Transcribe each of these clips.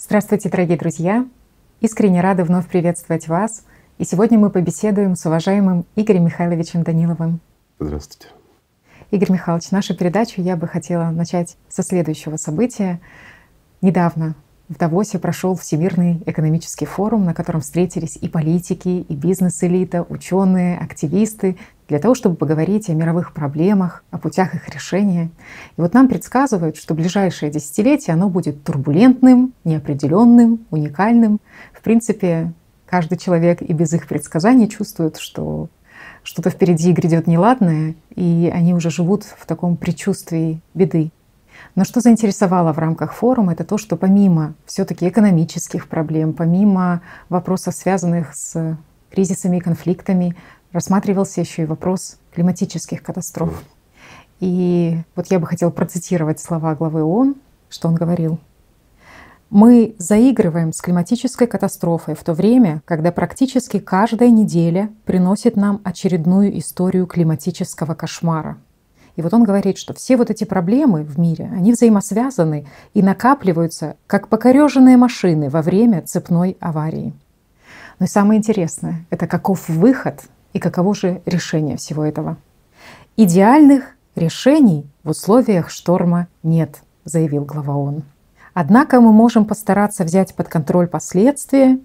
Здравствуйте, дорогие друзья! Искренне рада вновь приветствовать вас. И сегодня мы побеседуем с уважаемым Игорем Михайловичем Даниловым. Здравствуйте. Игорь Михайлович, нашу передачу я бы хотела начать со следующего события. Недавно в Давосе прошел Всемирный экономический форум, на котором встретились и политики, и бизнес-элита, ученые, активисты, для того, чтобы поговорить о мировых проблемах, о путях их решения. И вот нам предсказывают, что ближайшее десятилетие оно будет турбулентным, неопределенным, уникальным. В принципе, каждый человек и без их предсказаний чувствует, что что-то впереди грядет неладное, и они уже живут в таком предчувствии беды. Но что заинтересовало в рамках форума, это то, что помимо все-таки экономических проблем, помимо вопросов, связанных с кризисами и конфликтами, рассматривался еще и вопрос климатических катастроф. И вот я бы хотел процитировать слова главы ООН, что он говорил. Мы заигрываем с климатической катастрофой в то время, когда практически каждая неделя приносит нам очередную историю климатического кошмара – и вот он говорит, что все вот эти проблемы в мире, они взаимосвязаны и накапливаются, как покореженные машины во время цепной аварии. Но и самое интересное — это каков выход и каково же решение всего этого. Идеальных решений в условиях шторма нет, заявил глава ООН. Однако мы можем постараться взять под контроль последствия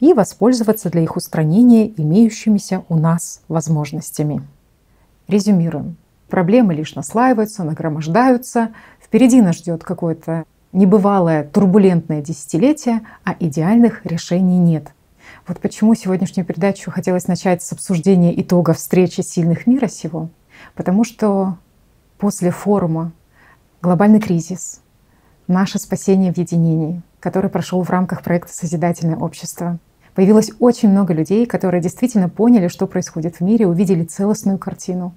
и воспользоваться для их устранения имеющимися у нас возможностями. Резюмируем. Проблемы лишь наслаиваются, нагромождаются. Впереди нас ждет какое-то небывалое турбулентное десятилетие, а идеальных решений нет. Вот почему сегодняшнюю передачу хотелось начать с обсуждения итогов встречи сильных мира сего. Потому что после форума «Глобальный кризис. Наше спасение в единении», который прошел в рамках проекта «Созидательное общество», Появилось очень много людей, которые действительно поняли, что происходит в мире, увидели целостную картину.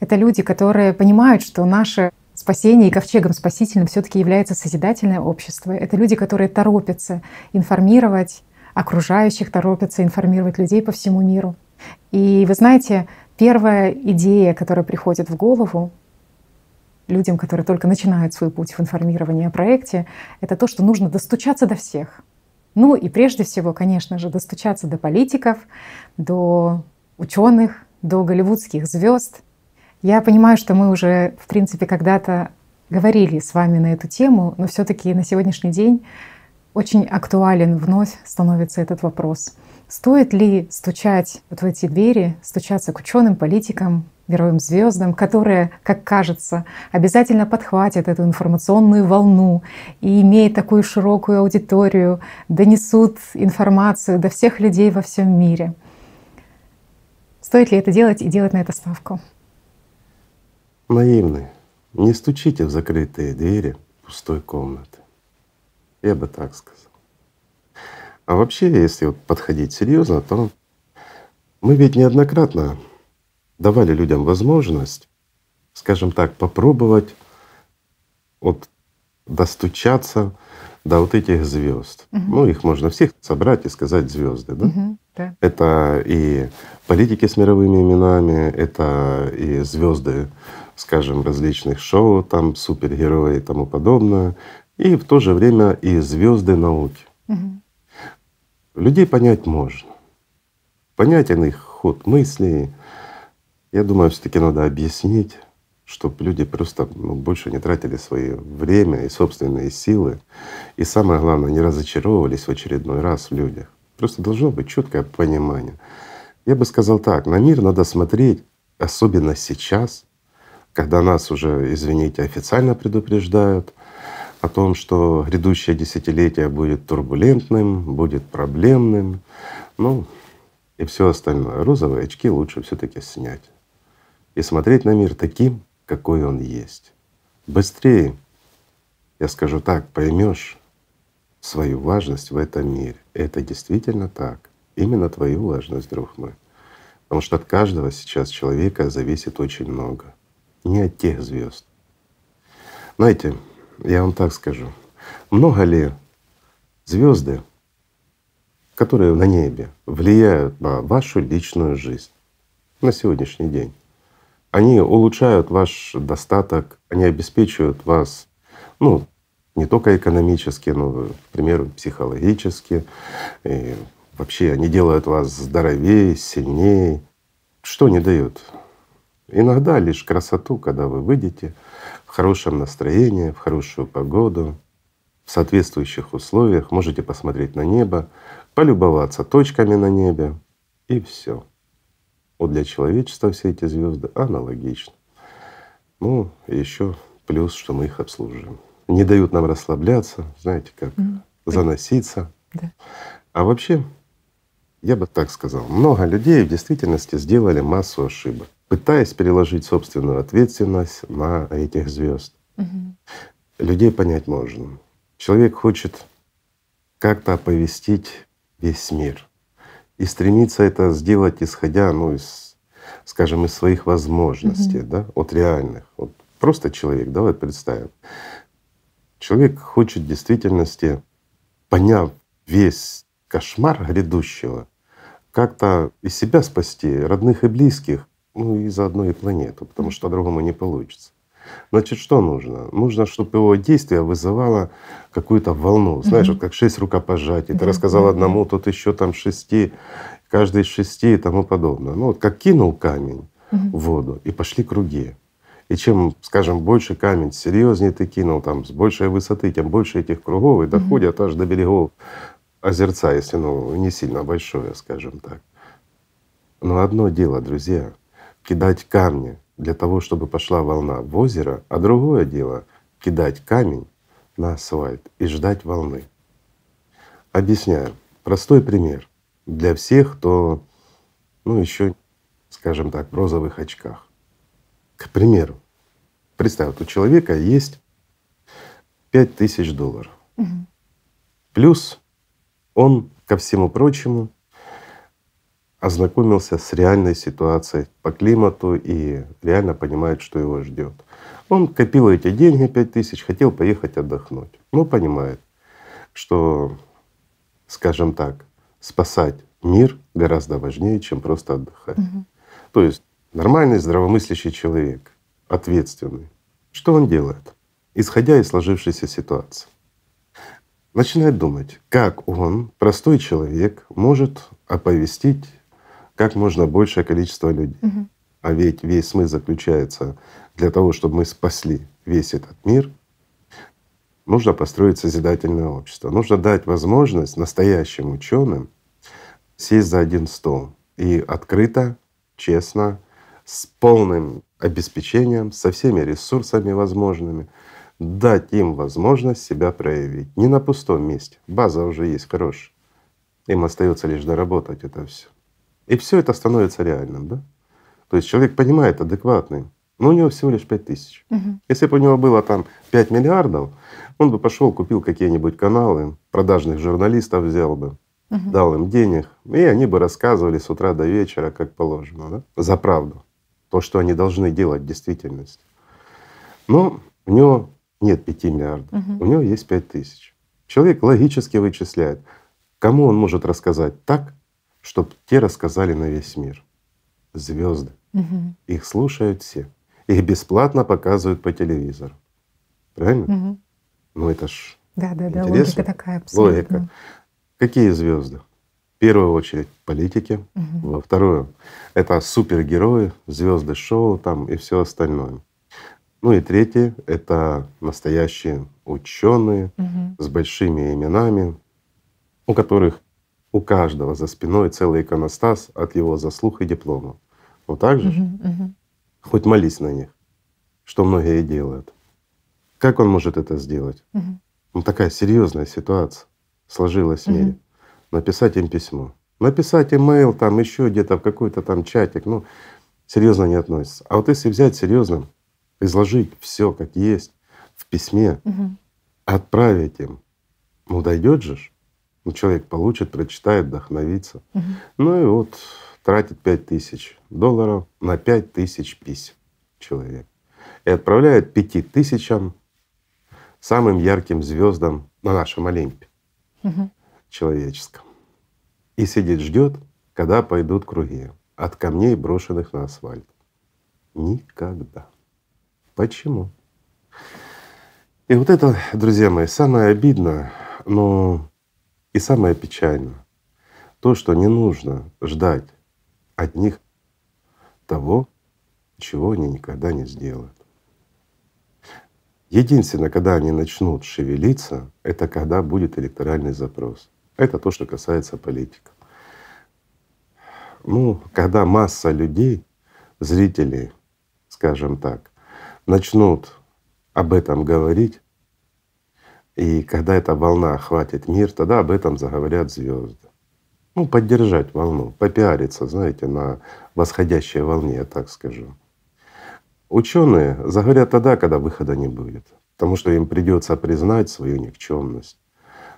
Это люди, которые понимают, что наше спасение и ковчегом спасительным все-таки является созидательное общество. Это люди, которые торопятся информировать окружающих, торопятся информировать людей по всему миру. И вы знаете, первая идея, которая приходит в голову людям, которые только начинают свой путь в информировании о проекте, это то, что нужно достучаться до всех. Ну и прежде всего, конечно же, достучаться до политиков, до ученых, до голливудских звезд. Я понимаю, что мы уже, в принципе, когда-то говорили с вами на эту тему, но все-таки на сегодняшний день очень актуален вновь становится этот вопрос. Стоит ли стучать вот в эти двери, стучаться к ученым, политикам, мировым звездам, которые, как кажется, обязательно подхватят эту информационную волну и, имея такую широкую аудиторию, донесут информацию до всех людей во всем мире. Стоит ли это делать и делать на это ставку? Наивный. Не стучите в закрытые двери пустой комнаты. Я бы так сказал. А вообще, если вот подходить серьезно, то мы ведь неоднократно давали людям возможность, скажем так, попробовать вот достучаться до вот этих звезд. Угу. Ну, их можно всех собрать и сказать звезды, да? Угу, да. Это и политики с мировыми именами, это и звезды, скажем, различных шоу, там супергерои и тому подобное, и в то же время и звезды науки. Угу. Людей понять можно. Понятен их ход мыслей, я думаю, все-таки надо объяснить, чтобы люди просто ну, больше не тратили свое время и собственные силы. И самое главное, не разочаровывались в очередной раз в людях. Просто должно быть четкое понимание. Я бы сказал так, на мир надо смотреть, особенно сейчас, когда нас уже, извините, официально предупреждают о том, что грядущее десятилетие будет турбулентным, будет проблемным, ну и все остальное. Розовые очки лучше все таки снять и смотреть на мир таким, какой он есть. Быстрее, я скажу так, поймешь свою важность в этом мире. Это действительно так. Именно твою важность, друг мой. Потому что от каждого сейчас человека зависит очень много. Не от тех звезд. Знаете, я вам так скажу. Много ли звезды, которые на небе, влияют на вашу личную жизнь на сегодняшний день? Они улучшают ваш достаток, они обеспечивают вас ну, Не только экономически, но, к примеру, психологически. И вообще они делают вас здоровее, сильнее. Что не дают? Иногда лишь красоту, когда вы выйдете в хорошем настроении, в хорошую погоду, в соответствующих условиях, можете посмотреть на небо, полюбоваться точками на небе и все. Вот для человечества все эти звезды аналогичны. Ну, еще плюс, что мы их обслуживаем. Не дают нам расслабляться, знаете, как mm. заноситься. Да. А вообще, я бы так сказал, много людей в действительности сделали массу ошибок, пытаясь переложить собственную ответственность на этих звезд. Угу. Людей понять можно. Человек хочет как-то оповестить весь мир. И стремится это сделать, исходя, ну, из, скажем, из своих возможностей, mm-hmm. да, от реальных. Вот просто человек, давай представим. Человек хочет в действительности, поняв весь кошмар грядущего, как-то и себя спасти, родных и близких, ну и заодно и планету, потому что по-другому не получится. Значит, что нужно? Нужно, чтобы его действие вызывало какую-то волну. Знаешь, вот как шесть рукопожатий. Ты рассказал одному, тот еще там шести, каждый из шести и тому подобное. Ну вот как кинул камень в воду и пошли круги. И чем, скажем, больше камень, серьезнее ты кинул, там, с большей высоты, тем больше этих кругов и доходят аж до берегов озерца, если ну не сильно большое, скажем так. Но одно дело, друзья, кидать камни для того, чтобы пошла волна в озеро, а другое дело — кидать камень на асфальт и ждать волны. Объясняю. Простой пример для всех, кто, ну, еще, скажем так, в розовых очках. К примеру, представь, вот у человека есть пять тысяч долларов. Угу. Плюс он, ко всему прочему, ознакомился с реальной ситуацией по климату и реально понимает, что его ждет. Он копил эти деньги, пять тысяч, хотел поехать отдохнуть. Но понимает, что, скажем так, спасать мир гораздо важнее, чем просто отдыхать. Угу. То есть нормальный здравомыслящий человек, ответственный, что он делает? Исходя из сложившейся ситуации, начинает думать, как он, простой человек, может оповестить как можно большее количество людей. Угу. А ведь весь смысл заключается для того, чтобы мы спасли весь этот мир, нужно построить созидательное общество. Нужно дать возможность настоящим ученым сесть за один стол и открыто, честно, с полным обеспечением, со всеми ресурсами возможными, дать им возможность себя проявить. Не на пустом месте. База уже есть хорошая. Им остается лишь доработать это все. И все это становится реальным, да? То есть человек понимает адекватный, но у него всего лишь 5 тысяч. Угу. Если бы у него было там 5 миллиардов, он бы пошел, купил какие-нибудь каналы, продажных журналистов взял бы, угу. дал им денег, и они бы рассказывали с утра до вечера, как положено, да? за правду. То, что они должны делать в действительности. Но у него нет 5 миллиардов, угу. у него есть 5 тысяч. Человек логически вычисляет, кому он может рассказать так, чтобы те рассказали на весь мир. Звезды. Угу. Их слушают все. Их бесплатно показывают по телевизору. Правильно? Угу. Ну это ж да, да, да, логика такая абсолютно. Логика. Какие звезды? В первую очередь политики, угу. во вторую это супергерои, звезды шоу там и все остальное. Ну и третье это настоящие ученые угу. с большими именами, у которых у каждого за спиной целый иконостас от его заслуг и диплома. Вот так же? Угу, угу. Хоть молись на них, что многие делают. Как он может это сделать? Угу. Ну такая серьезная ситуация сложилась в мире. Угу. Написать им письмо. Написать имейл там еще где-то в какой-то там чатик, ну серьезно не относится. А вот если взять серьезно, изложить все как есть в письме, угу. отправить им, ну дойдет же. Ну, человек получит, прочитает, вдохновится. Угу. Ну и вот тратит пять тысяч долларов на пять тысяч писем человек. И отправляет пяти тысячам самым ярким звездам на нашем Олимпе угу. человеческом. И сидит, ждет, когда пойдут круги от камней, брошенных на асфальт. Никогда. Почему? И вот это, друзья мои, самое обидное, но и самое печальное. То, что не нужно ждать от них того, чего они никогда не сделают. Единственное, когда они начнут шевелиться, это когда будет электоральный запрос. Это то, что касается политиков. Ну, когда масса людей, зрителей, скажем так, начнут об этом говорить, и когда эта волна охватит мир, тогда об этом заговорят звезды. Ну, поддержать волну, попиариться, знаете, на восходящей волне, я так скажу. Ученые заговорят тогда, когда выхода не будет, потому что им придется признать свою никчемность.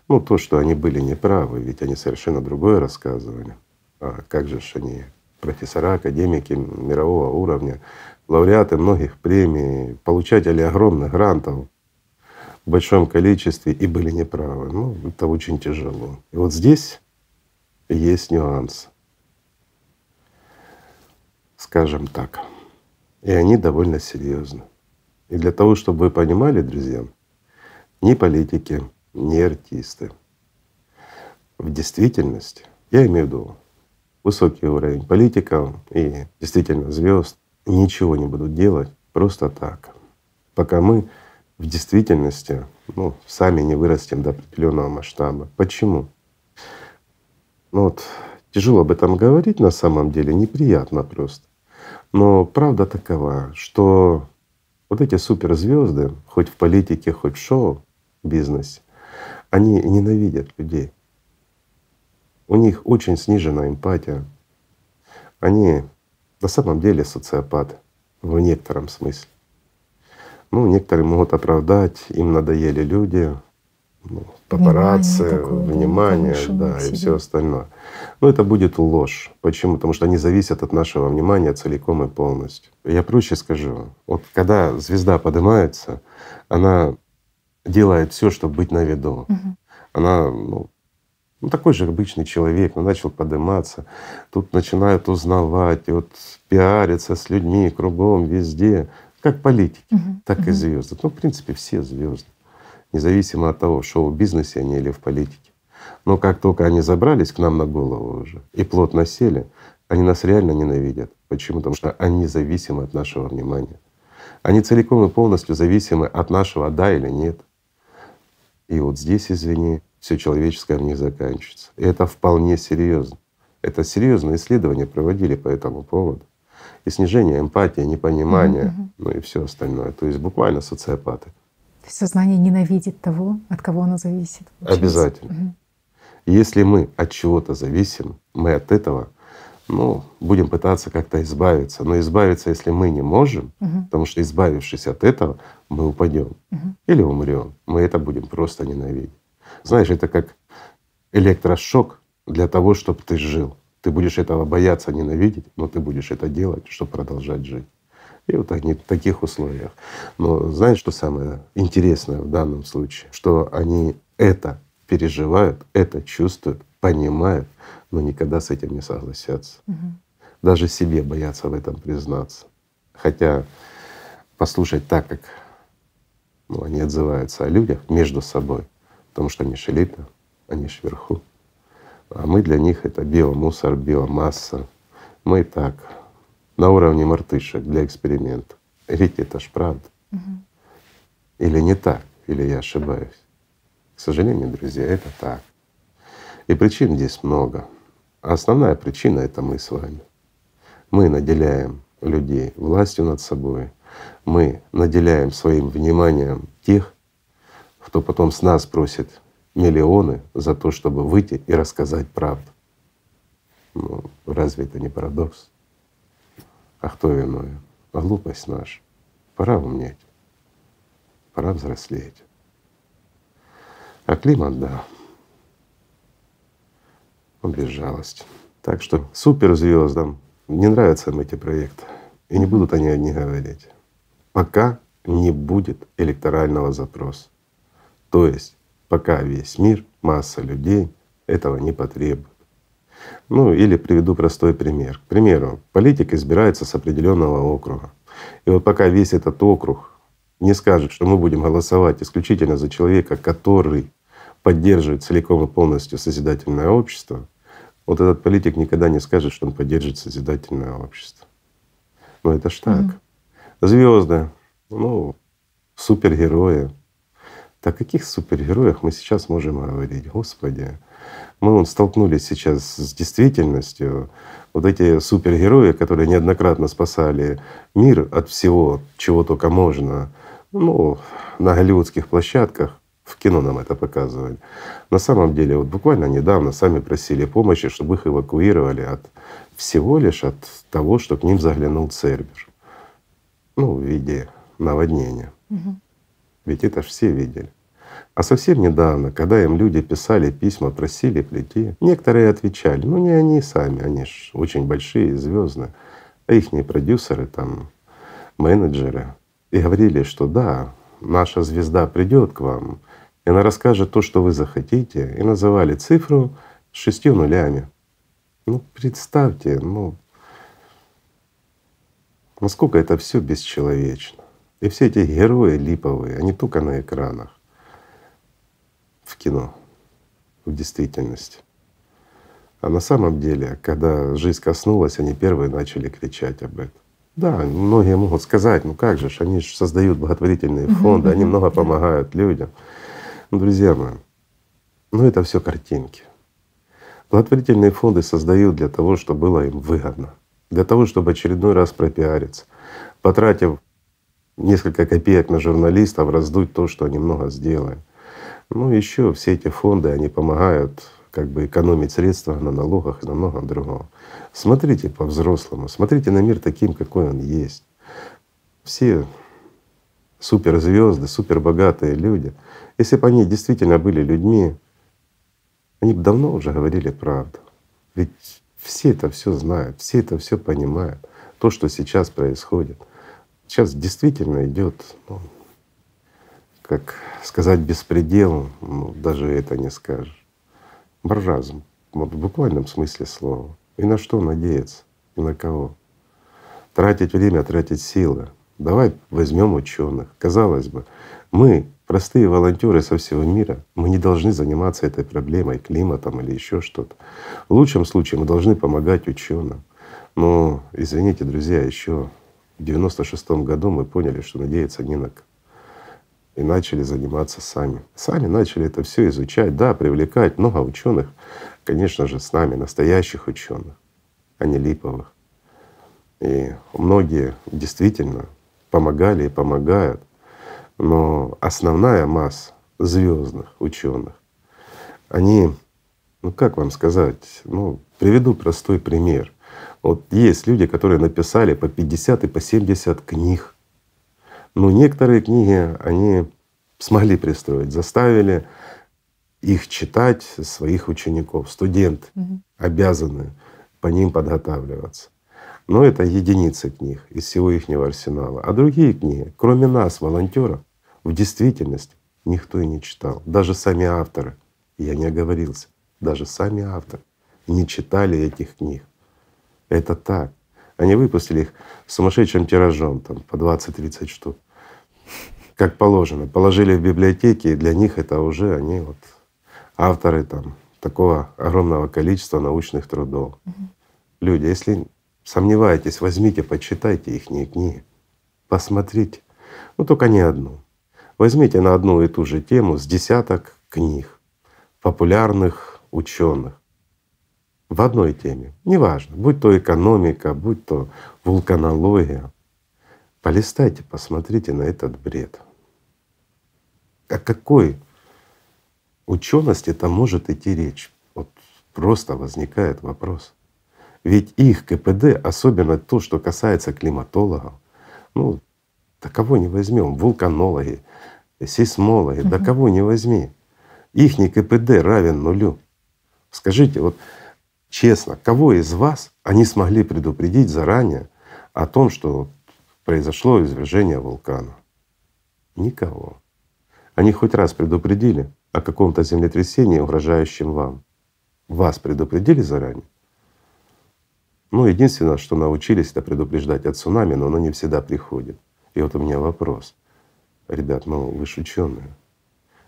Ну, то, что они были неправы, ведь они совершенно другое рассказывали. А как же ж они, профессора, академики мирового уровня, лауреаты многих премий, получатели огромных грантов в большом количестве и были неправы. Ну, это очень тяжело. И вот здесь есть нюанс, скажем так. И они довольно серьезны. И для того, чтобы вы понимали, друзья, ни политики, ни артисты в действительности, я имею в виду высокий уровень политиков и действительно звезд, ничего не будут делать просто так, пока мы в действительности ну, сами не вырастем до определенного масштаба. Почему? Ну вот тяжело об этом говорить на самом деле, неприятно просто. Но правда такова, что вот эти суперзвезды, хоть в политике, хоть в шоу-бизнесе, они ненавидят людей. У них очень снижена эмпатия. Они на самом деле социопаты в некотором смысле. Ну, некоторые могут оправдать, им надоели люди, ну, папарацци, внимание, внимание да, и все остальное. Но это будет ложь. Почему? Потому что они зависят от нашего внимания целиком и полностью. Я проще скажу. Вот когда звезда поднимается, она делает все, чтобы быть на виду. Угу. Она ну, ну, такой же обычный человек, но начал подниматься. Тут начинают узнавать, и вот пиариться с людьми кругом, везде. Как политики, угу. так и звезды. Ну, в принципе, все звезды независимо от того, в шоу-бизнесе они или в политике. Но как только они забрались к нам на голову уже и плотно сели, они нас реально ненавидят. Почему? Потому что они зависимы от нашего внимания. Они целиком и полностью зависимы от нашего «да» или «нет». И вот здесь, извини, все человеческое в них заканчивается. И это вполне серьезно. Это серьезные исследования проводили по этому поводу. И снижение эмпатии, непонимания, mm-hmm. ну и все остальное. То есть буквально социопаты. Сознание ненавидит того, от кого оно зависит. Получается. Обязательно. Угу. Если мы от чего-то зависим, мы от этого ну, будем пытаться как-то избавиться. Но избавиться, если мы не можем, угу. потому что избавившись от этого, мы упадем угу. или умрем. Мы это будем просто ненавидеть. Знаешь, это как электрошок для того, чтобы ты жил. Ты будешь этого бояться, ненавидеть, но ты будешь это делать, чтобы продолжать жить. И вот они в таких условиях. Но знаешь, что самое интересное в данном случае? Что они это переживают, это чувствуют, понимают, но никогда с этим не согласятся. Угу. Даже себе боятся в этом признаться. Хотя послушать так, как ну, они отзываются о людях между собой, потому что они ж элита, они ж вверху. А мы для них это биомусор, биомасса. Мы так на уровне мартышек для эксперимента. Ведь это ж правда. Угу. Или не так, или я ошибаюсь. К сожалению, друзья, это так. И причин здесь много. А основная причина — это мы с вами. Мы наделяем людей властью над собой, мы наделяем своим вниманием тех, кто потом с нас просит миллионы за то, чтобы выйти и рассказать правду. Ну, разве это не парадокс? А кто виновен? А глупость наша. Пора умнеть, пора взрослеть. А климат, да, он без жалости. Так что суперзвездам не нравятся им эти проекты. И не будут они одни говорить. Пока не будет электорального запроса. То есть пока весь мир, масса людей этого не потребует. Ну или приведу простой пример. К примеру, политик избирается с определенного округа. И вот пока весь этот округ не скажет, что мы будем голосовать исключительно за человека, который поддерживает целиком и полностью созидательное общество, вот этот политик никогда не скажет, что он поддерживает созидательное общество. Но это ж так. Mm-hmm. Звезды, ну, супергерои. Так о каких супергероях мы сейчас можем говорить? Господи, мы вот столкнулись сейчас с действительностью. Вот эти супергерои, которые неоднократно спасали мир от всего, чего только можно, ну, на голливудских площадках, в кино нам это показывали. На самом деле, вот буквально недавно сами просили помощи, чтобы их эвакуировали от всего лишь от того, что к ним заглянул Цербер. Ну, в виде наводнения. Угу. Ведь это все видели. А совсем недавно, когда им люди писали письма, просили прийти, некоторые отвечали, ну не они сами, они ж очень большие, звездные, а их продюсеры, там, менеджеры, и говорили, что да, наша звезда придет к вам, и она расскажет то, что вы захотите, и называли цифру с шестью нулями. Ну представьте, ну насколько это все бесчеловечно. И все эти герои липовые, они только на экранах, в кино, в действительности. А на самом деле, когда жизнь коснулась, они первые начали кричать об этом. Да, многие могут сказать, ну как же, они же создают благотворительные фонды, они много помогают людям. Но, ну, друзья мои, ну это все картинки. Благотворительные фонды создают для того, чтобы было им выгодно, для того, чтобы очередной раз пропиариться, потратив несколько копеек на журналистов, раздуть то, что они много сделали. Ну еще все эти фонды, они помогают как бы экономить средства на налогах и на многом другом. Смотрите по-взрослому, смотрите на мир таким, какой он есть. Все суперзвезды, супербогатые люди, если бы они действительно были людьми, они бы давно уже говорили правду. Ведь все это все знают, все это все понимают. То, что сейчас происходит. Сейчас действительно идет, ну, как сказать, беспредел, ну, даже это не скажешь. Баржазм, вот в буквальном смысле слова. И на что надеяться? И на кого? Тратить время, тратить силы. Давай возьмем ученых. Казалось бы, мы, простые волонтеры со всего мира, мы не должны заниматься этой проблемой, климатом или еще что-то. В лучшем случае мы должны помогать ученым. Но, извините, друзья, еще в 96 году мы поняли, что надеяться не на кого. И начали заниматься сами. Сами начали это все изучать, да, привлекать много ученых, конечно же, с нами, настоящих ученых, а не липовых. И многие действительно помогали и помогают. Но основная масса звездных ученых, они, ну как вам сказать, ну приведу простой пример. Вот есть люди, которые написали по 50 и по 70 книг. Но некоторые книги они смогли пристроить, заставили их читать своих учеников. Студенты угу. обязаны по ним подготавливаться. Но это единицы книг из всего их арсенала. А другие книги, кроме нас, волонтеров, в действительности никто и не читал. Даже сами авторы, я не оговорился, даже сами авторы не читали этих книг. Это так. Они выпустили их сумасшедшим тиражом, там по 20-30 штук, как положено. Положили в библиотеки, и для них это уже они вот авторы там такого огромного количества научных трудов. Угу. Люди, если Сомневаетесь, возьмите, почитайте их книги, посмотрите. Ну только не одну. Возьмите на одну и ту же тему с десяток книг популярных ученых в одной теме. Неважно, будь то экономика, будь то вулканология. Полистайте, посмотрите на этот бред. О какой учености там может идти речь? Вот просто возникает вопрос. Ведь их КПД, особенно то, что касается климатологов, ну, да кого не возьмем, вулканологи, сейсмологи, да кого не возьми. Их КПД равен нулю. Скажите, вот честно, кого из вас они смогли предупредить заранее о том, что произошло извержение вулкана? Никого. Они хоть раз предупредили о каком-то землетрясении, угрожающем вам. Вас предупредили заранее? Ну, единственное, что научились, это предупреждать о цунами, но оно не всегда приходит. И вот у меня вопрос. Ребят, ну вы ученые.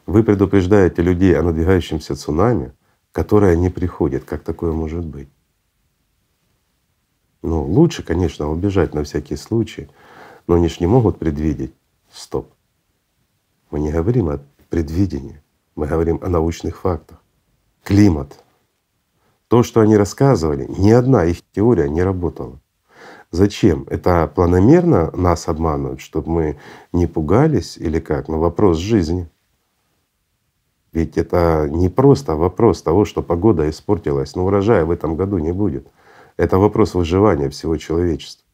Вы предупреждаете людей о надвигающемся цунами, которое не приходит. Как такое может быть? Ну, лучше, конечно, убежать на всякий случай, но они ж не могут предвидеть. Стоп. Мы не говорим о предвидении, мы говорим о научных фактах. Климат. То, что они рассказывали, ни одна их теория не работала. Зачем? Это планомерно нас обманывают, чтобы мы не пугались или как? Но вопрос жизни. Ведь это не просто вопрос того, что погода испортилась, но урожая в этом году не будет. Это вопрос выживания всего человечества.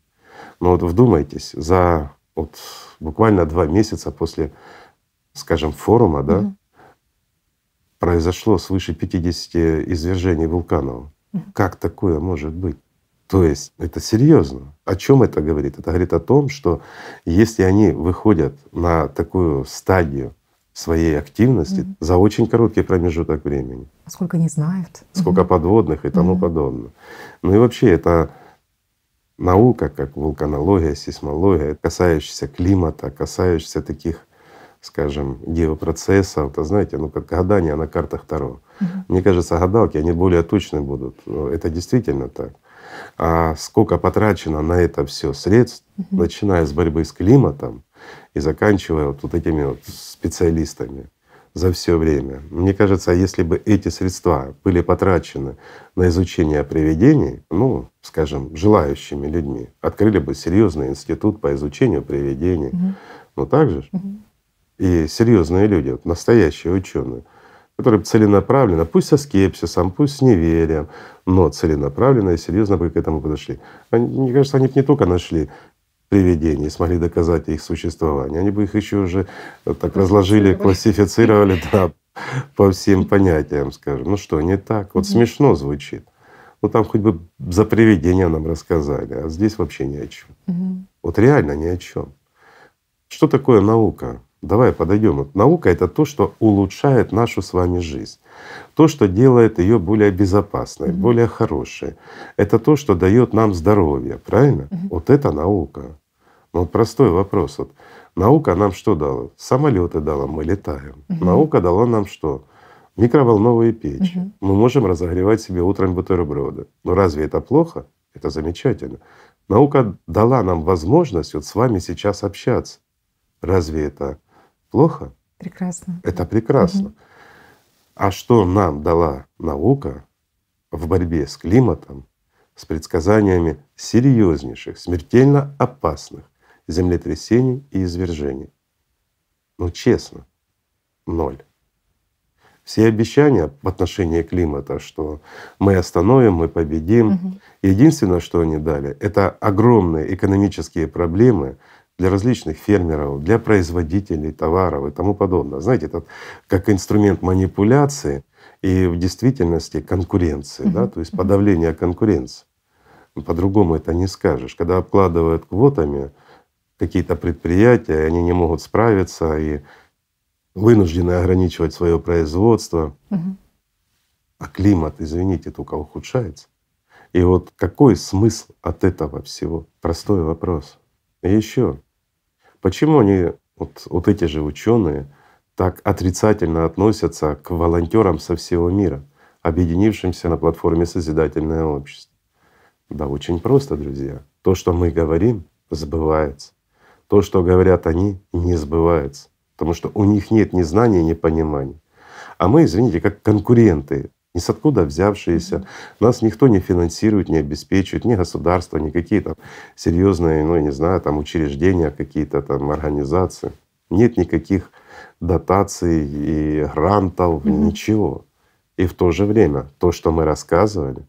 Но вот вдумайтесь, за вот буквально два месяца после, скажем, форума, да, угу. произошло свыше 50 извержений вулканов. Угу. Как такое может быть? То есть это серьезно. О чем это говорит? Это говорит о том, что если они выходят на такую стадию своей активности mm за очень короткий промежуток времени. Сколько не знают. Сколько mm подводных и тому mm подобное. Ну и вообще это наука, как вулканология, сейсмология, касающаяся климата, касающаяся таких, скажем, геопроцессов, это знаете, ну как гадания на картах Таро. mm Мне кажется, гадалки, они более точны будут. Это действительно так. А сколько потрачено на это все средств, mm начиная с борьбы с климатом, и заканчивая вот, вот этими вот специалистами за все время. Мне кажется, если бы эти средства были потрачены на изучение привидений, ну, скажем, желающими людьми, открыли бы серьезный институт по изучению привидений, угу. ну так же. Угу. И серьезные люди, вот настоящие ученые, которые целенаправленно, пусть со скепсисом, пусть с неверием, но целенаправленно и серьезно бы к этому подошли. Они, мне кажется, они бы не только нашли привидений, смогли доказать их существование. Они бы их еще уже так разложили, классифицировали да, по всем понятиям, скажем. Ну что, не так? Вот смешно звучит. Ну там хоть бы за привидения нам рассказали, а здесь вообще ни о чем. Вот реально ни о чем. Что такое наука? Давай подойдем. Вот наука это то, что улучшает нашу с вами жизнь, то, что делает ее более безопасной, mm более хорошей. Это то, что дает нам здоровье, правильно? mm Вот это наука. Ну вот простой вопрос. Вот наука нам что дала? Самолеты дала, мы летаем. mm Наука дала нам что? Микроволновые печи. mm Мы можем разогревать себе утром бутерброды. Но разве это плохо? Это замечательно. Наука дала нам возможность вот с вами сейчас общаться. Разве это Плохо? Прекрасно. Это прекрасно. Угу. А что нам дала наука в борьбе с климатом, с предсказаниями серьезнейших, смертельно опасных землетрясений и извержений? Ну честно, ноль. Все обещания в отношении климата, что мы остановим, мы победим, угу. единственное, что они дали, это огромные экономические проблемы, для различных фермеров, для производителей товаров и тому подобное. Знаете, это как инструмент манипуляции и в действительности конкуренции, да, то есть подавление конкуренции. По-другому это не скажешь. Когда обкладывают квотами какие-то предприятия, они не могут справиться и вынуждены ограничивать свое производство, а климат, извините, только ухудшается. И вот какой смысл от этого всего? Простой вопрос. И еще Почему они, вот, вот эти же ученые, так отрицательно относятся к волонтерам со всего мира, объединившимся на платформе Созидательное общество? Да очень просто, друзья. То, что мы говорим, сбывается. То, что говорят они, не сбывается. Потому что у них нет ни знаний, ни понимания. А мы, извините, как конкуренты ни с откуда взявшиеся. Нас никто не финансирует, не обеспечивает, ни государство, ни какие то серьезные, ну я не знаю, там учреждения, какие-то там организации. Нет никаких дотаций и грантов, mm-hmm. ничего. И в то же время то, что мы рассказывали,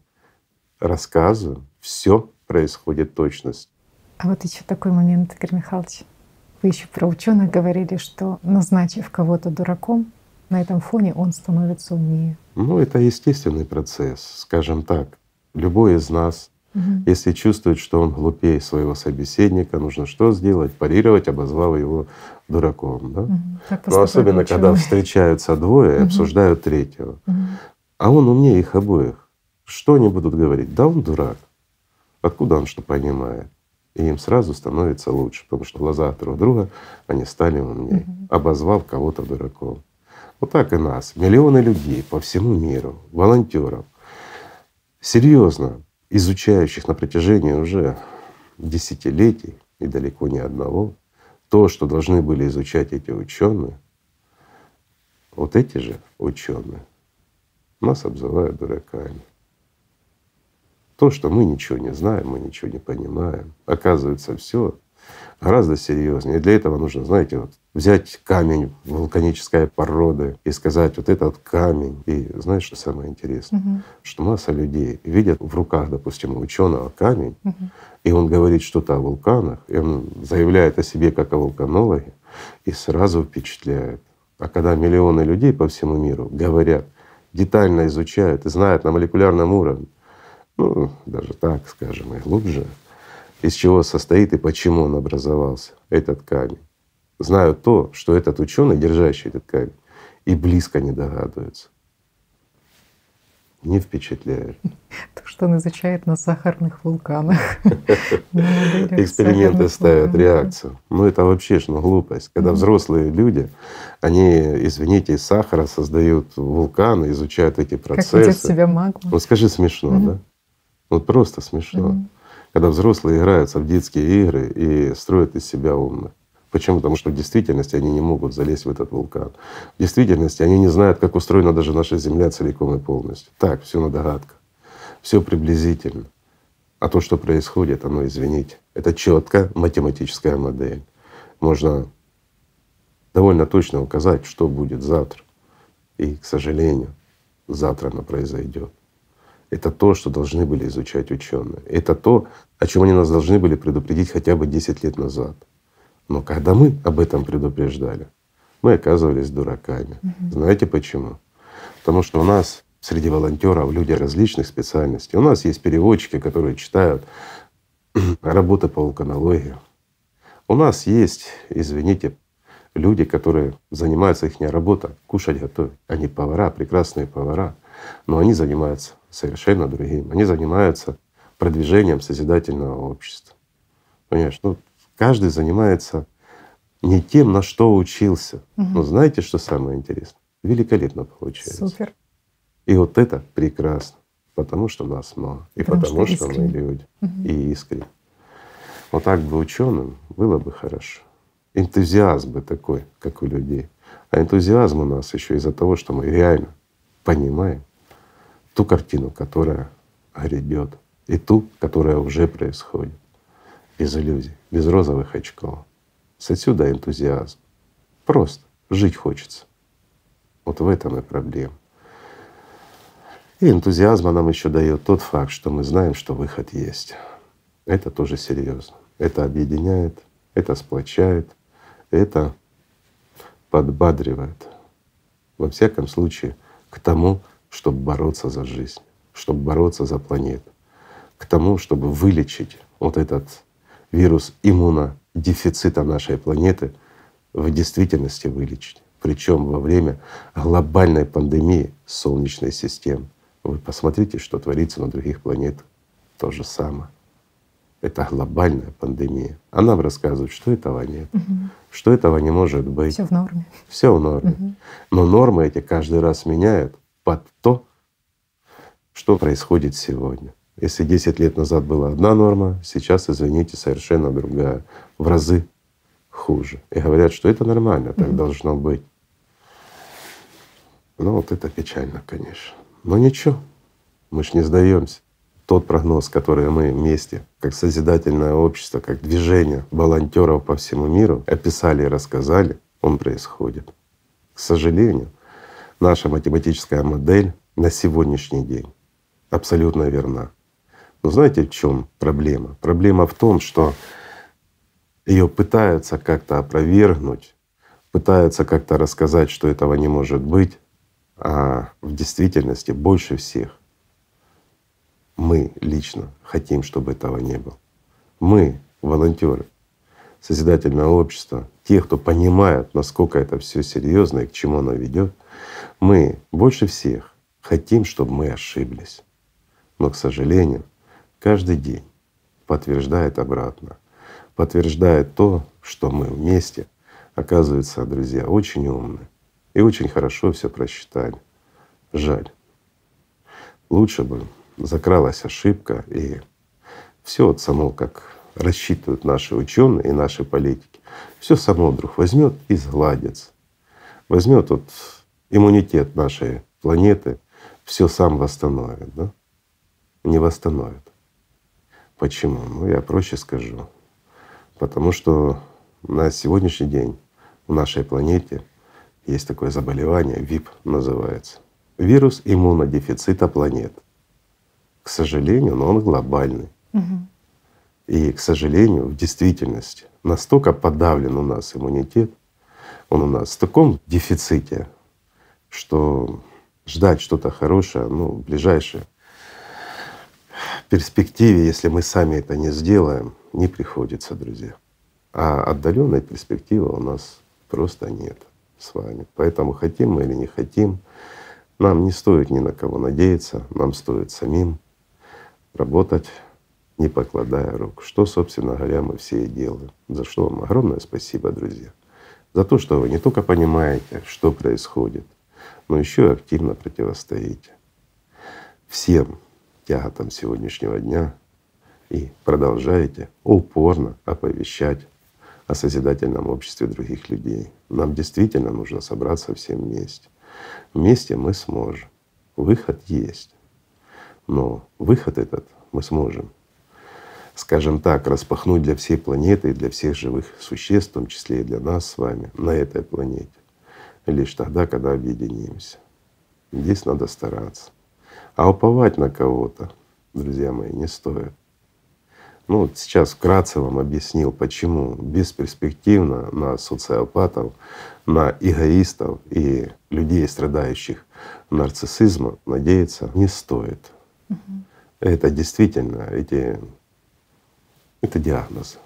рассказываем, все происходит точность. А вот еще такой момент, Игорь Михайлович. Вы еще про ученых говорили, что назначив кого-то дураком, на этом фоне он становится умнее. Ну, это естественный процесс, скажем так. Любой из нас, угу. если чувствует, что он глупее своего собеседника, нужно что сделать? Парировать, обозвав его дураком. Да? Угу. Но особенно, когда встречаются двое и угу. обсуждают третьего. Угу. А он умнее их обоих. Что они будут говорить? Да он дурак. Откуда он что понимает? И им сразу становится лучше, потому что в глазах друг друга они стали умнее, угу. обозвав кого-то дураком. Вот так и нас. Миллионы людей по всему миру, волонтеров, серьезно изучающих на протяжении уже десятилетий и далеко не одного, то, что должны были изучать эти ученые, вот эти же ученые нас обзывают дураками. То, что мы ничего не знаем, мы ничего не понимаем, оказывается, все гораздо серьезнее. И для этого нужно, знаете, вот взять камень вулканической породы и сказать, вот этот камень. И знаешь, что самое интересное? Угу. Что масса людей видят в руках, допустим, ученого камень, угу. и он говорит что-то о вулканах, и он заявляет о себе как о вулканологе, и сразу впечатляет. А когда миллионы людей по всему миру говорят, детально изучают и знают на молекулярном уровне, ну, даже так скажем, и глубже, из чего состоит и почему он образовался, этот камень. Знают то, что этот ученый, держащий этот камень, и близко не догадывается. Не впечатляет. То, что он изучает на сахарных вулканах. Эксперименты ставят реакцию. Ну это вообще ж ну, глупость. Когда взрослые люди, они, извините, из сахара создают вулканы, изучают эти процессы. Как ведет себя магма. Ну скажи смешно, да? Вот просто смешно когда взрослые играются в детские игры и строят из себя умных. Почему? Потому что в действительности они не могут залезть в этот вулкан. В действительности они не знают, как устроена даже наша Земля целиком и полностью. Так, все на догадках, все приблизительно. А то, что происходит, оно, извините, это четкая математическая модель. Можно довольно точно указать, что будет завтра. И, к сожалению, завтра оно произойдет. Это то, что должны были изучать ученые. Это то, о чем они нас должны были предупредить хотя бы 10 лет назад. Но когда мы об этом предупреждали, мы оказывались дураками. Угу. Знаете почему? Потому что у нас среди волонтеров люди различных специальностей. У нас есть переводчики, которые читают работы по вулканологии. У нас есть, извините, люди, которые занимаются их работа, кушать готовить. Они повара, прекрасные повара, но они занимаются совершенно другим. Они занимаются продвижением созидательного общества. Понимаешь, ну каждый занимается не тем, на что учился. Угу. Но знаете, что самое интересное? Великолепно получается. Супер. И вот это прекрасно, потому что нас много, и потому, потому что, что мы люди, угу. и искренне. Вот так бы ученым было бы хорошо. Энтузиазм бы такой, как у людей. А энтузиазм у нас еще из-за того, что мы реально понимаем, ту картину, которая грядет, и ту, которая уже происходит. Без иллюзий, без розовых очков. С отсюда энтузиазм. Просто жить хочется. Вот в этом и проблема. И энтузиазма нам еще дает тот факт, что мы знаем, что выход есть. Это тоже серьезно. Это объединяет, это сплочает, это подбадривает. Во всяком случае, к тому, чтобы бороться за жизнь, чтобы бороться за планету, к тому, чтобы вылечить вот этот вирус иммунодефицита нашей планеты, в действительности вылечить. Причем во время глобальной пандемии Солнечной системы. Вы посмотрите, что творится на других планетах. То же самое. Это глобальная пандемия. А нам рассказывают, что этого нет, угу. что этого не может быть. Все в норме. Все в норме. Угу. Но нормы эти каждый раз меняют под то, что происходит сегодня. Если 10 лет назад была одна норма, сейчас, извините, совершенно другая, в разы хуже. И говорят, что это нормально, так mm-hmm. должно быть. Ну вот это печально, конечно. Но ничего, мы ж не сдаемся. Тот прогноз, который мы вместе, как созидательное общество, как движение волонтеров по всему миру описали и рассказали, он происходит. К сожалению, наша математическая модель на сегодняшний день абсолютно верна. Знаете, в чем проблема? Проблема в том, что ее пытаются как-то опровергнуть, пытаются как-то рассказать, что этого не может быть, а в действительности больше всех мы лично хотим, чтобы этого не было. Мы, волонтеры, созидательное общество, те, кто понимает, насколько это все серьезно и к чему оно ведет, мы больше всех хотим, чтобы мы ошиблись. Но, к сожалению, каждый день подтверждает обратно. подтверждает то, что мы вместе, оказывается, друзья, очень умны и очень хорошо все просчитали. Жаль. Лучше бы закралась ошибка и все вот само, как рассчитывают наши ученые и наши политики, все само вдруг возьмет и сгладится. Возьмет вот иммунитет нашей планеты, все сам восстановит, да? Не восстановит. Почему? Ну, я проще скажу. Потому что на сегодняшний день в нашей планете есть такое заболевание, ВИП называется. Вирус иммунодефицита планет. К сожалению, но он глобальный. Угу. И, к сожалению, в действительности настолько подавлен у нас иммунитет, он у нас в таком дефиците, что ждать что-то хорошее, ну, в ближайшей перспективе, если мы сами это не сделаем, не приходится, друзья. А отдаленной перспективы у нас просто нет с вами. Поэтому хотим мы или не хотим, нам не стоит ни на кого надеяться, нам стоит самим работать, не покладая рук. Что, собственно говоря, мы все и делаем. За что вам огромное спасибо, друзья. За то, что вы не только понимаете, что происходит, но еще и активно противостоите всем тяготам сегодняшнего дня и продолжаете упорно оповещать о созидательном обществе других людей. Нам действительно нужно собраться всем вместе. Вместе мы сможем. Выход есть. Но выход этот мы сможем, скажем так, распахнуть для всей планеты и для всех живых существ, в том числе и для нас с вами на этой планете, лишь тогда, когда объединимся. Здесь надо стараться. А уповать на кого-то, друзья мои, не стоит. Ну вот сейчас вкратце вам объяснил, почему бесперспективно на социопатов, на эгоистов и людей, страдающих нарциссизмом, надеяться не стоит. Угу. Это действительно эти это диагнозы,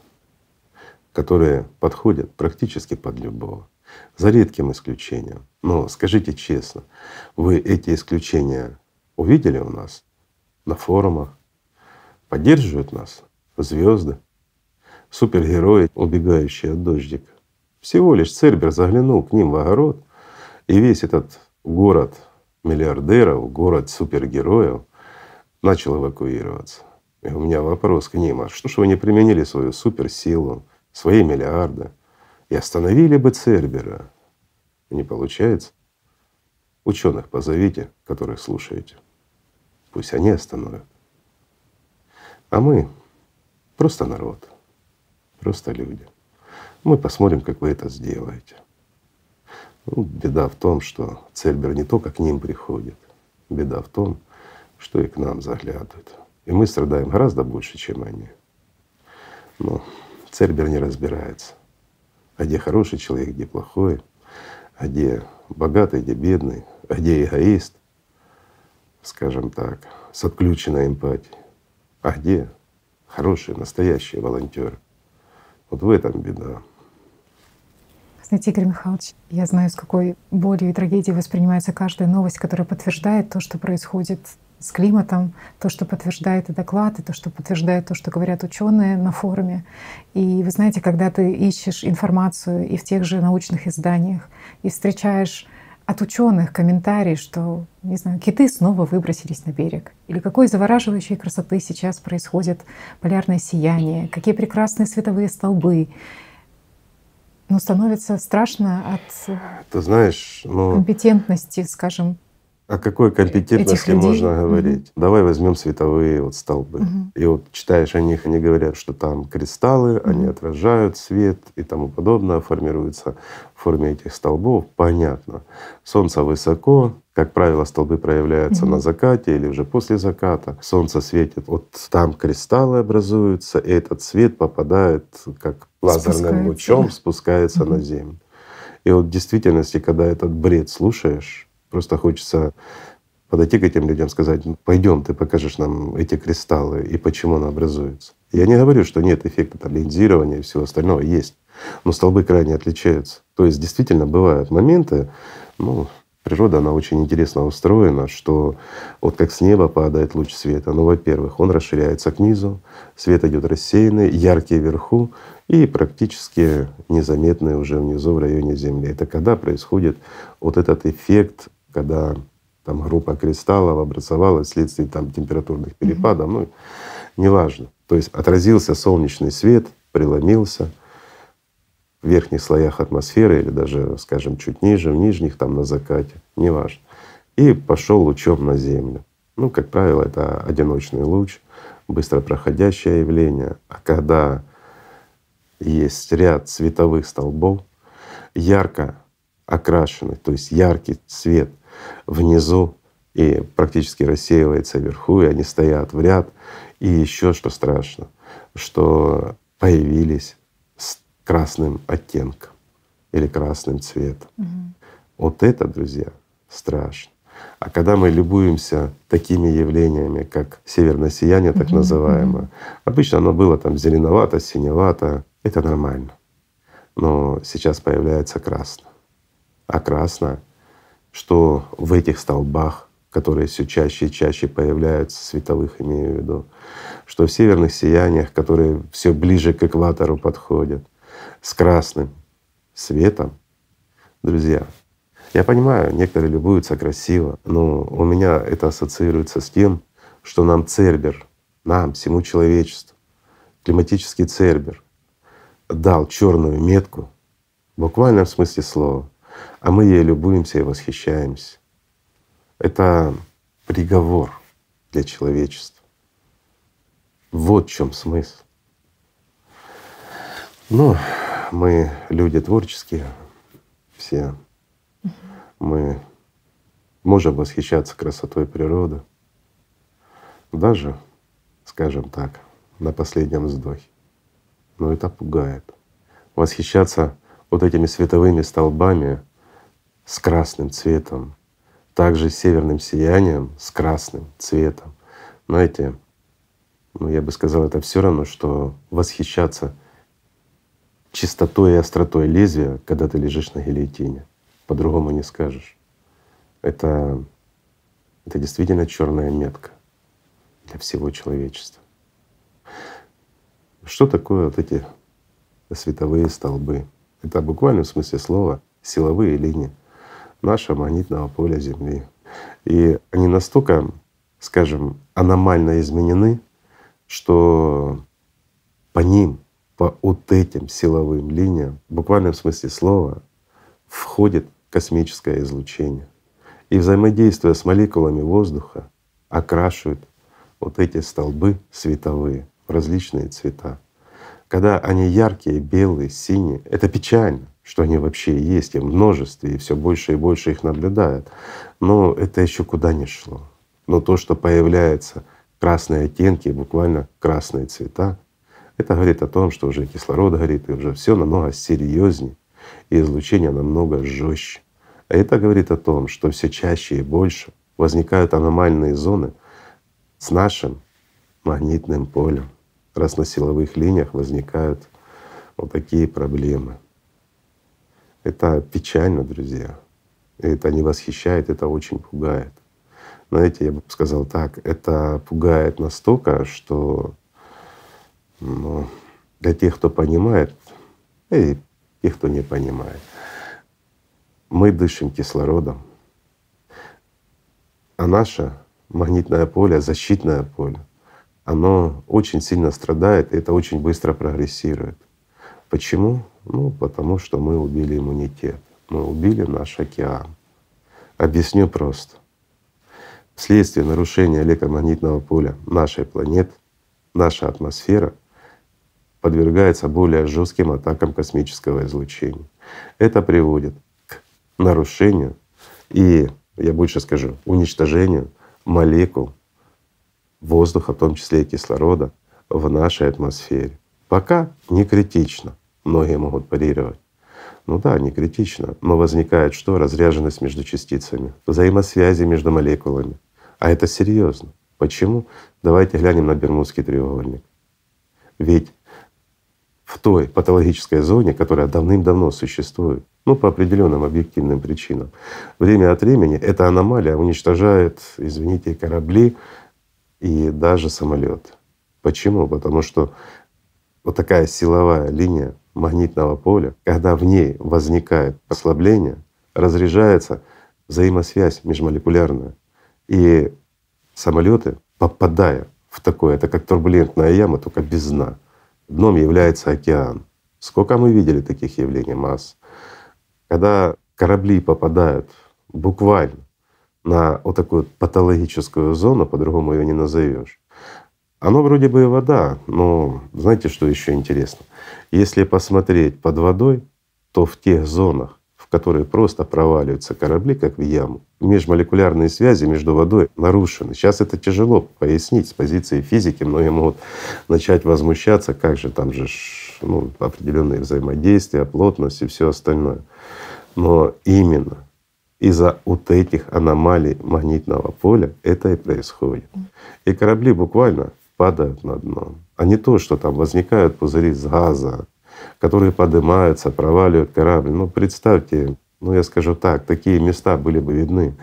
которые подходят практически под любого, за редким исключением. Но скажите честно, вы эти исключения увидели у нас на форумах, поддерживают нас звезды, супергерои, убегающие от дождика. Всего лишь Цербер заглянул к ним в огород, и весь этот город миллиардеров, город супергероев начал эвакуироваться. И у меня вопрос к ним, а что ж вы не применили свою суперсилу, свои миллиарды и остановили бы Цербера? Не получается? Ученых позовите, которых слушаете. Пусть они остановят. А мы Просто народ, просто люди. Мы посмотрим, как вы это сделаете. Ну, беда в том, что Цербер не только к ним приходит, беда в том, что и к нам заглядывают. И мы страдаем гораздо больше, чем они. Но Цербер не разбирается. А где хороший человек, где плохой, а где богатый, где бедный, где эгоист, скажем так, с отключенной эмпатией, а где хорошие, настоящие волонтеры. Вот в этом беда. Знаете, Игорь Михайлович, я знаю, с какой болью и трагедией воспринимается каждая новость, которая подтверждает то, что происходит с климатом, то, что подтверждает и доклад, и то, что подтверждает то, что говорят ученые на форуме. И вы знаете, когда ты ищешь информацию и в тех же научных изданиях, и встречаешь от ученых комментарий, что, не знаю, киты снова выбросились на берег. Или какой завораживающей красоты сейчас происходит полярное сияние, какие прекрасные световые столбы. Но становится страшно от Ты знаешь, ну, компетентности, скажем, о какой компетентности можно говорить? Угу. Давай возьмем световые вот столбы. Угу. И вот читаешь о них, они говорят, что там кристаллы, угу. они отражают свет и тому подобное, формируются в форме этих столбов. Понятно. Солнце высоко, как правило, столбы проявляются угу. на закате или уже после заката. Солнце светит, вот там кристаллы образуются, и этот свет попадает как лазерным спускается. лучом, спускается угу. на Землю. И вот в действительности, когда этот бред слушаешь, Просто хочется подойти к этим людям, сказать, «Ну, пойдем, ты покажешь нам эти кристаллы и почему они образуются. Я не говорю, что нет эффекта там, линзирования и всего остального, есть. Но столбы крайне отличаются. То есть действительно бывают моменты, ну, природа, она очень интересно устроена, что вот как с неба падает луч света, ну, во-первых, он расширяется к низу, свет идет рассеянный, яркий вверху и практически незаметный уже внизу в районе Земли. Это когда происходит вот этот эффект, когда там группа кристаллов образовалась вследствие там температурных перепадов, ну, неважно. То есть отразился солнечный свет, преломился — в верхних слоях атмосферы или даже, скажем, чуть ниже, в нижних, там на закате, неважно. И пошел лучом на Землю. Ну, как правило, это одиночный луч, быстро проходящее явление. А когда есть ряд световых столбов, ярко окрашенных, то есть яркий цвет внизу и практически рассеивается вверху, и они стоят в ряд. И еще что страшно, что появились красным оттенком или красным цветом. Угу. Вот это, друзья, страшно. А когда мы любуемся такими явлениями, как северное сияние, так угу, называемое, обычно оно было там зеленовато, синевато, это нормально. Но сейчас появляется красное. А красное, что в этих столбах, которые все чаще и чаще появляются, световых имею в виду, что в северных сияниях, которые все ближе к экватору подходят, с красным светом. Друзья, я понимаю, некоторые любуются красиво, но у меня это ассоциируется с тем, что нам Цербер, нам, всему человечеству, климатический Цербер дал черную метку, в буквальном смысле слова, а мы ей любуемся и восхищаемся. Это приговор для человечества. Вот в чем смысл. Ну, мы люди творческие все. Мы можем восхищаться красотой природы, даже, скажем так, на последнем вздохе. Но это пугает. Восхищаться вот этими световыми столбами с красным цветом, также северным сиянием с красным цветом. Знаете, ну я бы сказал, это все равно, что восхищаться чистотой и остротой лезвия, когда ты лежишь на гильотине. По-другому не скажешь. Это, это действительно черная метка для всего человечества. Что такое вот эти световые столбы? Это в смысле слова силовые линии нашего магнитного поля Земли. И они настолько, скажем, аномально изменены, что по ним по вот этим силовым линиям, в буквальном смысле слова, входит космическое излучение. И взаимодействуя с молекулами воздуха, окрашивают вот эти столбы световые в различные цвета. Когда они яркие, белые, синие, это печально, что они вообще есть и в множестве, и все больше и больше их наблюдают. Но это еще куда ни шло. Но то, что появляются красные оттенки, буквально красные цвета, это говорит о том, что уже кислород горит, и уже все намного серьезнее, и излучение намного жестче. А это говорит о том, что все чаще и больше возникают аномальные зоны с нашим магнитным полем, раз на силовых линиях возникают вот такие проблемы. Это печально, друзья. Это не восхищает, это очень пугает. Знаете, я бы сказал так, это пугает настолько, что но для тех, кто понимает, и тех, кто не понимает, мы дышим кислородом, а наше магнитное поле, защитное поле, оно очень сильно страдает, и это очень быстро прогрессирует. Почему? Ну, потому что мы убили иммунитет, мы убили наш океан. Объясню просто. Вследствие нарушения электромагнитного поля нашей планеты, наша атмосфера подвергается более жестким атакам космического излучения. Это приводит к нарушению и, я больше скажу, уничтожению молекул воздуха, в том числе и кислорода, в нашей атмосфере. Пока не критично, многие могут парировать. Ну да, не критично, но возникает что? Разряженность между частицами, взаимосвязи между молекулами. А это серьезно. Почему? Давайте глянем на Бермудский треугольник. Ведь в той патологической зоне, которая давным-давно существует, Ну, по определенным объективным причинам. Время от времени эта аномалия уничтожает, извините, корабли и даже самолет. Почему? Потому что вот такая силовая линия магнитного поля, когда в ней возникает ослабление, разряжается взаимосвязь межмолекулярная. И самолеты, попадая в такое, это как турбулентная яма, только без дна. Дном является океан. Сколько мы видели таких явлений масс. Когда корабли попадают буквально на вот такую патологическую зону, по-другому ее не назовешь. Оно вроде бы и вода, но знаете, что еще интересно? Если посмотреть под водой, то в тех зонах, в которые просто проваливаются корабли, как в яму, межмолекулярные связи между водой нарушены. Сейчас это тяжело пояснить с позиции физики. Многие могут начать возмущаться, как же там же ну, определенные взаимодействия, плотность и все остальное. Но именно из-за вот этих аномалий магнитного поля это и происходит. И корабли буквально падают на дно, а не то, что там возникают пузыри с газа, которые поднимаются, проваливают корабль. Ну представьте, ну я скажу так, такие места были бы видны.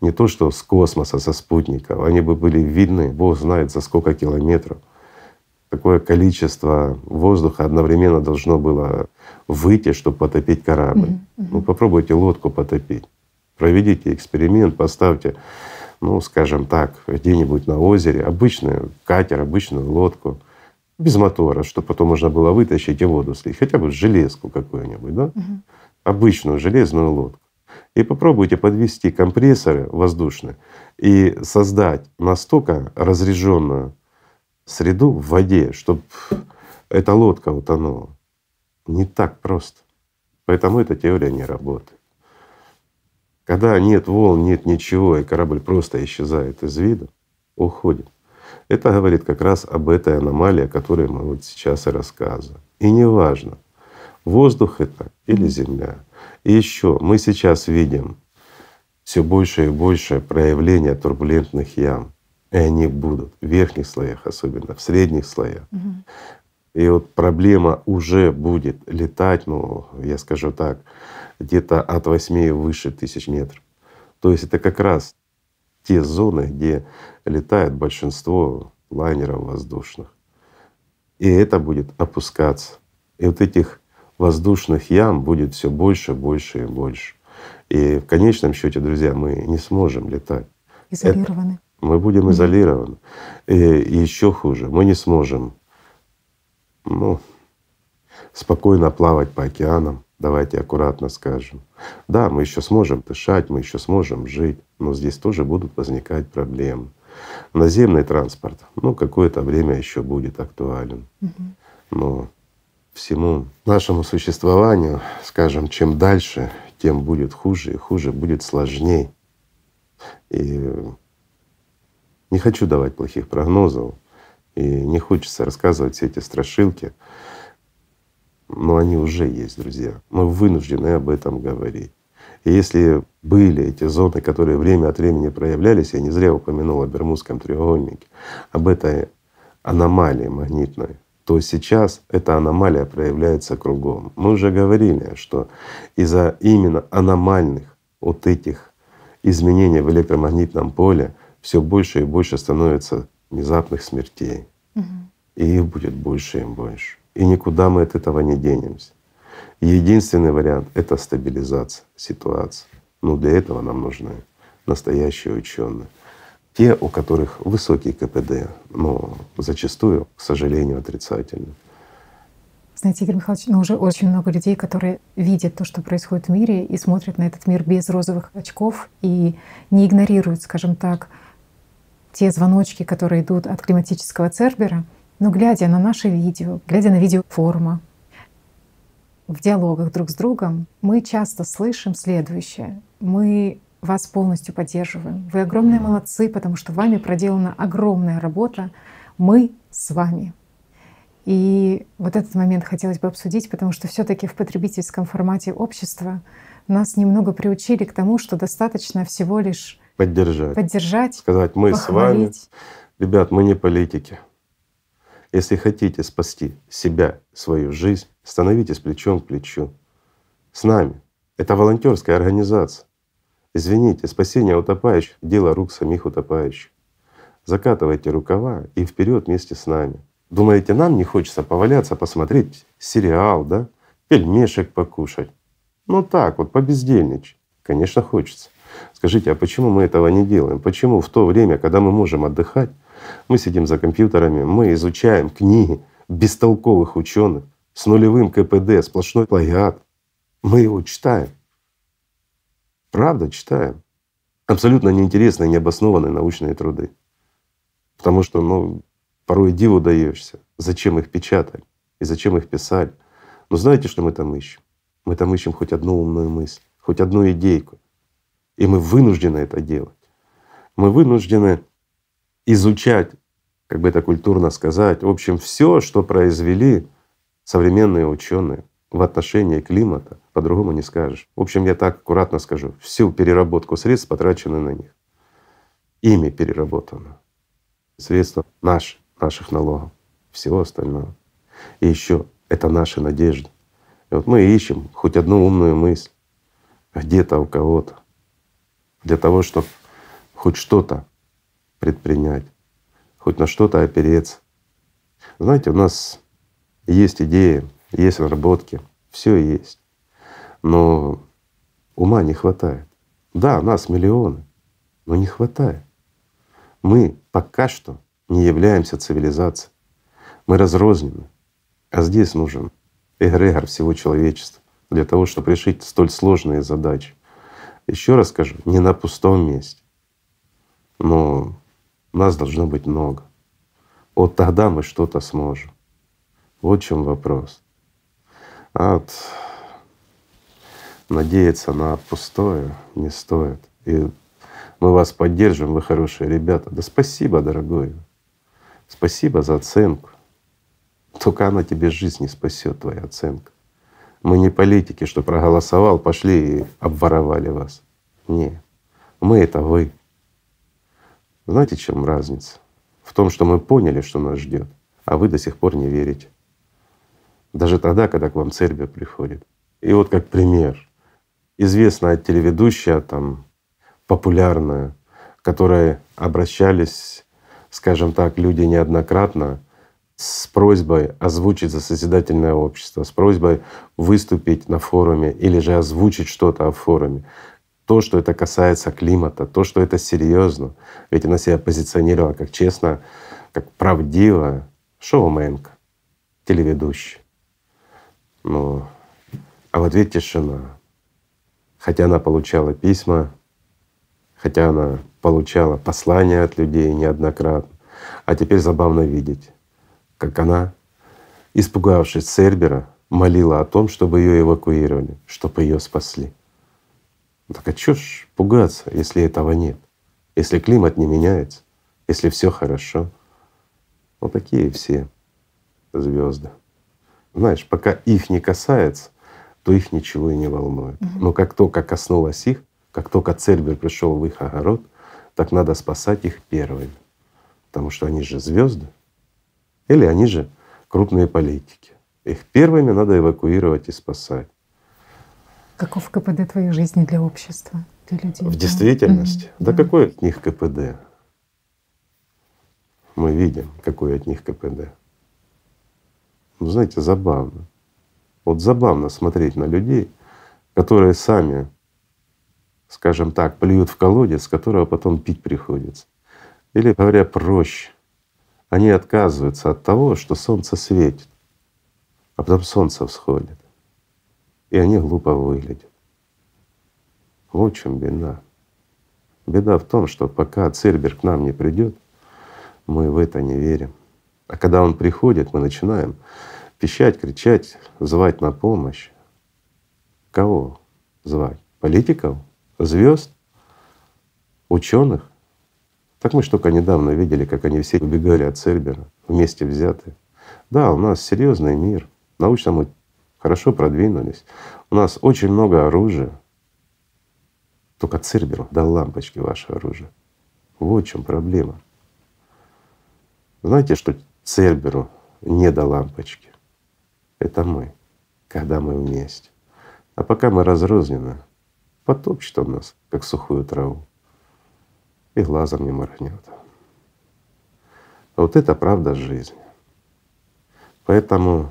Не то, что с космоса, со спутников, они бы были видны, Бог знает за сколько километров. Такое количество воздуха одновременно должно было выйти, чтобы потопить корабль. Mm-hmm. Ну попробуйте лодку потопить. Проведите эксперимент, поставьте ну, скажем так, где-нибудь на озере, обычный катер, обычную лодку, без мотора, чтобы потом можно было вытащить и воду слить, хотя бы железку какую-нибудь, да? Угу. Обычную железную лодку. И попробуйте подвести компрессоры воздушные и создать настолько разряженную среду в воде, чтобы эта лодка утонула. Не так просто. Поэтому эта теория не работает. Когда нет волн, нет ничего, и корабль просто исчезает из вида, уходит. Это говорит как раз об этой аномалии, о которой мы вот сейчас и рассказываем. И неважно, воздух это или земля. И еще мы сейчас видим все больше и больше проявления турбулентных ям. И они будут в верхних слоях, особенно в средних слоях. Угу. И вот проблема уже будет летать, ну, я скажу так, где-то от 8 и выше тысяч метров. То есть это как раз те зоны, где летает большинство лайнеров воздушных. И это будет опускаться. И вот этих воздушных ям будет все больше, больше и больше. И в конечном счете, друзья, мы не сможем летать. Изолированы. Это, мы будем изолированы. И еще хуже, мы не сможем ну, спокойно плавать по океанам, Давайте аккуратно скажем. Да, мы еще сможем дышать, мы еще сможем жить, но здесь тоже будут возникать проблемы. Наземный транспорт, ну, какое-то время еще будет актуален. Но всему нашему существованию, скажем, чем дальше, тем будет хуже и хуже, будет сложней. И не хочу давать плохих прогнозов, и не хочется рассказывать все эти страшилки но они уже есть, друзья. Мы вынуждены об этом говорить. И если были эти зоны, которые время от времени проявлялись, я не зря упомянул о Бермудском треугольнике, об этой аномалии магнитной, то сейчас эта аномалия проявляется кругом. Мы уже говорили, что из-за именно аномальных вот этих изменений в электромагнитном поле все больше и больше становится внезапных смертей. Угу. И их будет больше и больше. И никуда мы от этого не денемся. Единственный вариант — это стабилизация ситуации. Но для этого нам нужны настоящие ученые. Те, у которых высокий КПД, но зачастую, к сожалению, отрицательный. Знаете, Игорь Михайлович, ну уже очень много людей, которые видят то, что происходит в мире, и смотрят на этот мир без розовых очков и не игнорируют, скажем так, те звоночки, которые идут от климатического Цербера, но глядя на наши видео, глядя на видео форума, в диалогах друг с другом, мы часто слышим следующее. Мы вас полностью поддерживаем. Вы огромные молодцы, потому что вами проделана огромная работа. Мы с вами. И вот этот момент хотелось бы обсудить, потому что все-таки в потребительском формате общества нас немного приучили к тому, что достаточно всего лишь поддержать, поддержать сказать мы похвалить. с вами. Ребят, мы не политики. Если хотите спасти себя, свою жизнь, становитесь плечом к плечу с нами. Это волонтерская организация. Извините, спасение утопающих — дело рук самих утопающих. Закатывайте рукава и вперед вместе с нами. Думаете, нам не хочется поваляться, посмотреть сериал, да? Пельмешек покушать? Ну так вот, побездельничать. Конечно, хочется. Скажите, а почему мы этого не делаем? Почему в то время, когда мы можем отдыхать, мы сидим за компьютерами, мы изучаем книги бестолковых ученых с нулевым КПД, сплошной плагиат. Мы его читаем. Правда, читаем. Абсолютно неинтересные, необоснованные научные труды. Потому что, ну, порой диву даешься, зачем их печатать и зачем их писать. Но знаете, что мы там ищем? Мы там ищем хоть одну умную мысль, хоть одну идейку. И мы вынуждены это делать. Мы вынуждены изучать, как бы это культурно сказать, в общем, все, что произвели современные ученые в отношении климата, по-другому не скажешь. В общем, я так аккуратно скажу, всю переработку средств потрачены на них. Ими переработано. Средства наши, наших налогов, всего остального. И еще это наши надежды. И вот мы ищем хоть одну умную мысль где-то у кого-то для того, чтобы хоть что-то предпринять, хоть на что-то опереться. Знаете, у нас есть идеи, есть наработки, все есть. Но ума не хватает. Да, нас миллионы, но не хватает. Мы пока что не являемся цивилизацией. Мы разрознены. А здесь нужен эгрегор всего человечества для того, чтобы решить столь сложные задачи. Еще раз скажу, не на пустом месте. Но нас должно быть много. Вот тогда мы что-то сможем. Вот в чем вопрос. А вот надеяться на пустое не стоит. И мы вас поддержим, вы хорошие ребята. Да спасибо, дорогой. Спасибо за оценку. Только она тебе жизнь не спасет, твоя оценка. Мы не политики, что проголосовал, пошли и обворовали вас. Не, мы это вы. Знаете, чем разница? В том, что мы поняли, что нас ждет, а вы до сих пор не верите. Даже тогда, когда к вам Цербер приходит. И вот как пример. Известная телеведущая, там, популярная, которой обращались, скажем так, люди неоднократно с просьбой озвучить за созидательное общество, с просьбой выступить на форуме или же озвучить что-то о форуме. То, что это касается климата, то, что это серьезно. Ведь она себя позиционировала как честно, как правдиво шоуменка, телеведущая. Ну, а в ответ тишина. Хотя она получала письма, хотя она получала послания от людей неоднократно. А теперь забавно видеть, как она, испугавшись Цербера, молила о том, чтобы ее эвакуировали, чтобы ее спасли. Так а чё ж пугаться, если этого нет? Если климат не меняется, если все хорошо. Вот такие все звезды. Знаешь, пока их не касается, то их ничего и не волнует. Но как только коснулось их, как только Цербер пришел в их огород, так надо спасать их первыми. Потому что они же звезды, или они же крупные политики. Их первыми надо эвакуировать и спасать. Каков КПД твоей жизни для общества, для людей? В действительности? Да, да какой от них КПД? Мы видим, какой от них КПД. Ну, знаете, забавно. Вот забавно смотреть на людей, которые сами, скажем так, плюют в колодец, которого потом пить приходится. Или, говоря проще, они отказываются от того, что солнце светит, а потом солнце всходит. И они глупо выглядят. Вот в чем беда. Беда в том, что пока Цербер к нам не придет, мы в это не верим. А когда он приходит, мы начинаем пищать, кричать, звать на помощь. Кого звать? Политиков? Звезд? Ученых? Так мы ж только недавно видели, как они все убегали от Цербера, вместе взятые. Да, у нас серьезный мир. Научно мы хорошо продвинулись. У нас очень много оружия. Только Церберу дал лампочки ваше оружие. Вот в чем проблема. Знаете, что Церберу не до лампочки? Это мы, когда мы вместе. А пока мы разрознены, потопчет он нас, как сухую траву, и глазом не моргнет. Вот это правда жизни. Поэтому,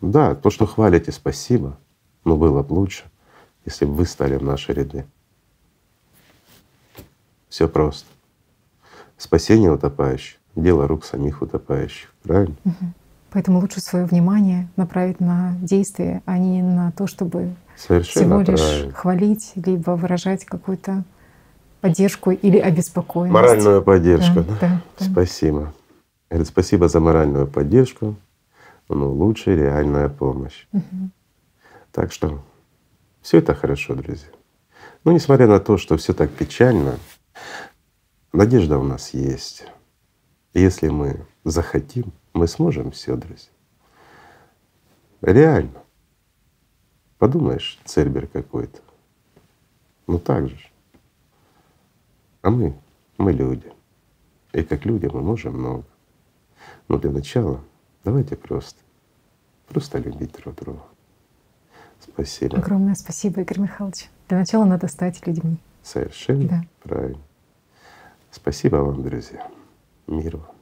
да, то, что хвалите, спасибо, но было бы лучше, если бы вы стали в наши ряды. Все просто. Спасение утопающих — дело рук самих утопающих. Правильно? Угу. Поэтому лучше свое внимание направить на действие, а не на то, чтобы Совершенно всего лишь правильно. хвалить, либо выражать какую-то поддержку или обеспокоенность. Моральную поддержку, да? да? да Спасибо. Говорит, спасибо за моральную поддержку, но лучше реальная помощь. Угу. Так что все это хорошо, друзья. Но несмотря на то, что все так печально, надежда у нас есть. Если мы захотим, мы сможем все, друзья. Реально. Подумаешь, Цербер какой-то. Ну так же. А мы, мы люди. И как люди мы можем много. Но для начала давайте просто, просто любить друг друга. Спасибо. Огромное спасибо, Игорь Михайлович. Для начала надо стать людьми. Совершенно да. правильно. Спасибо вам, друзья. Мир вам.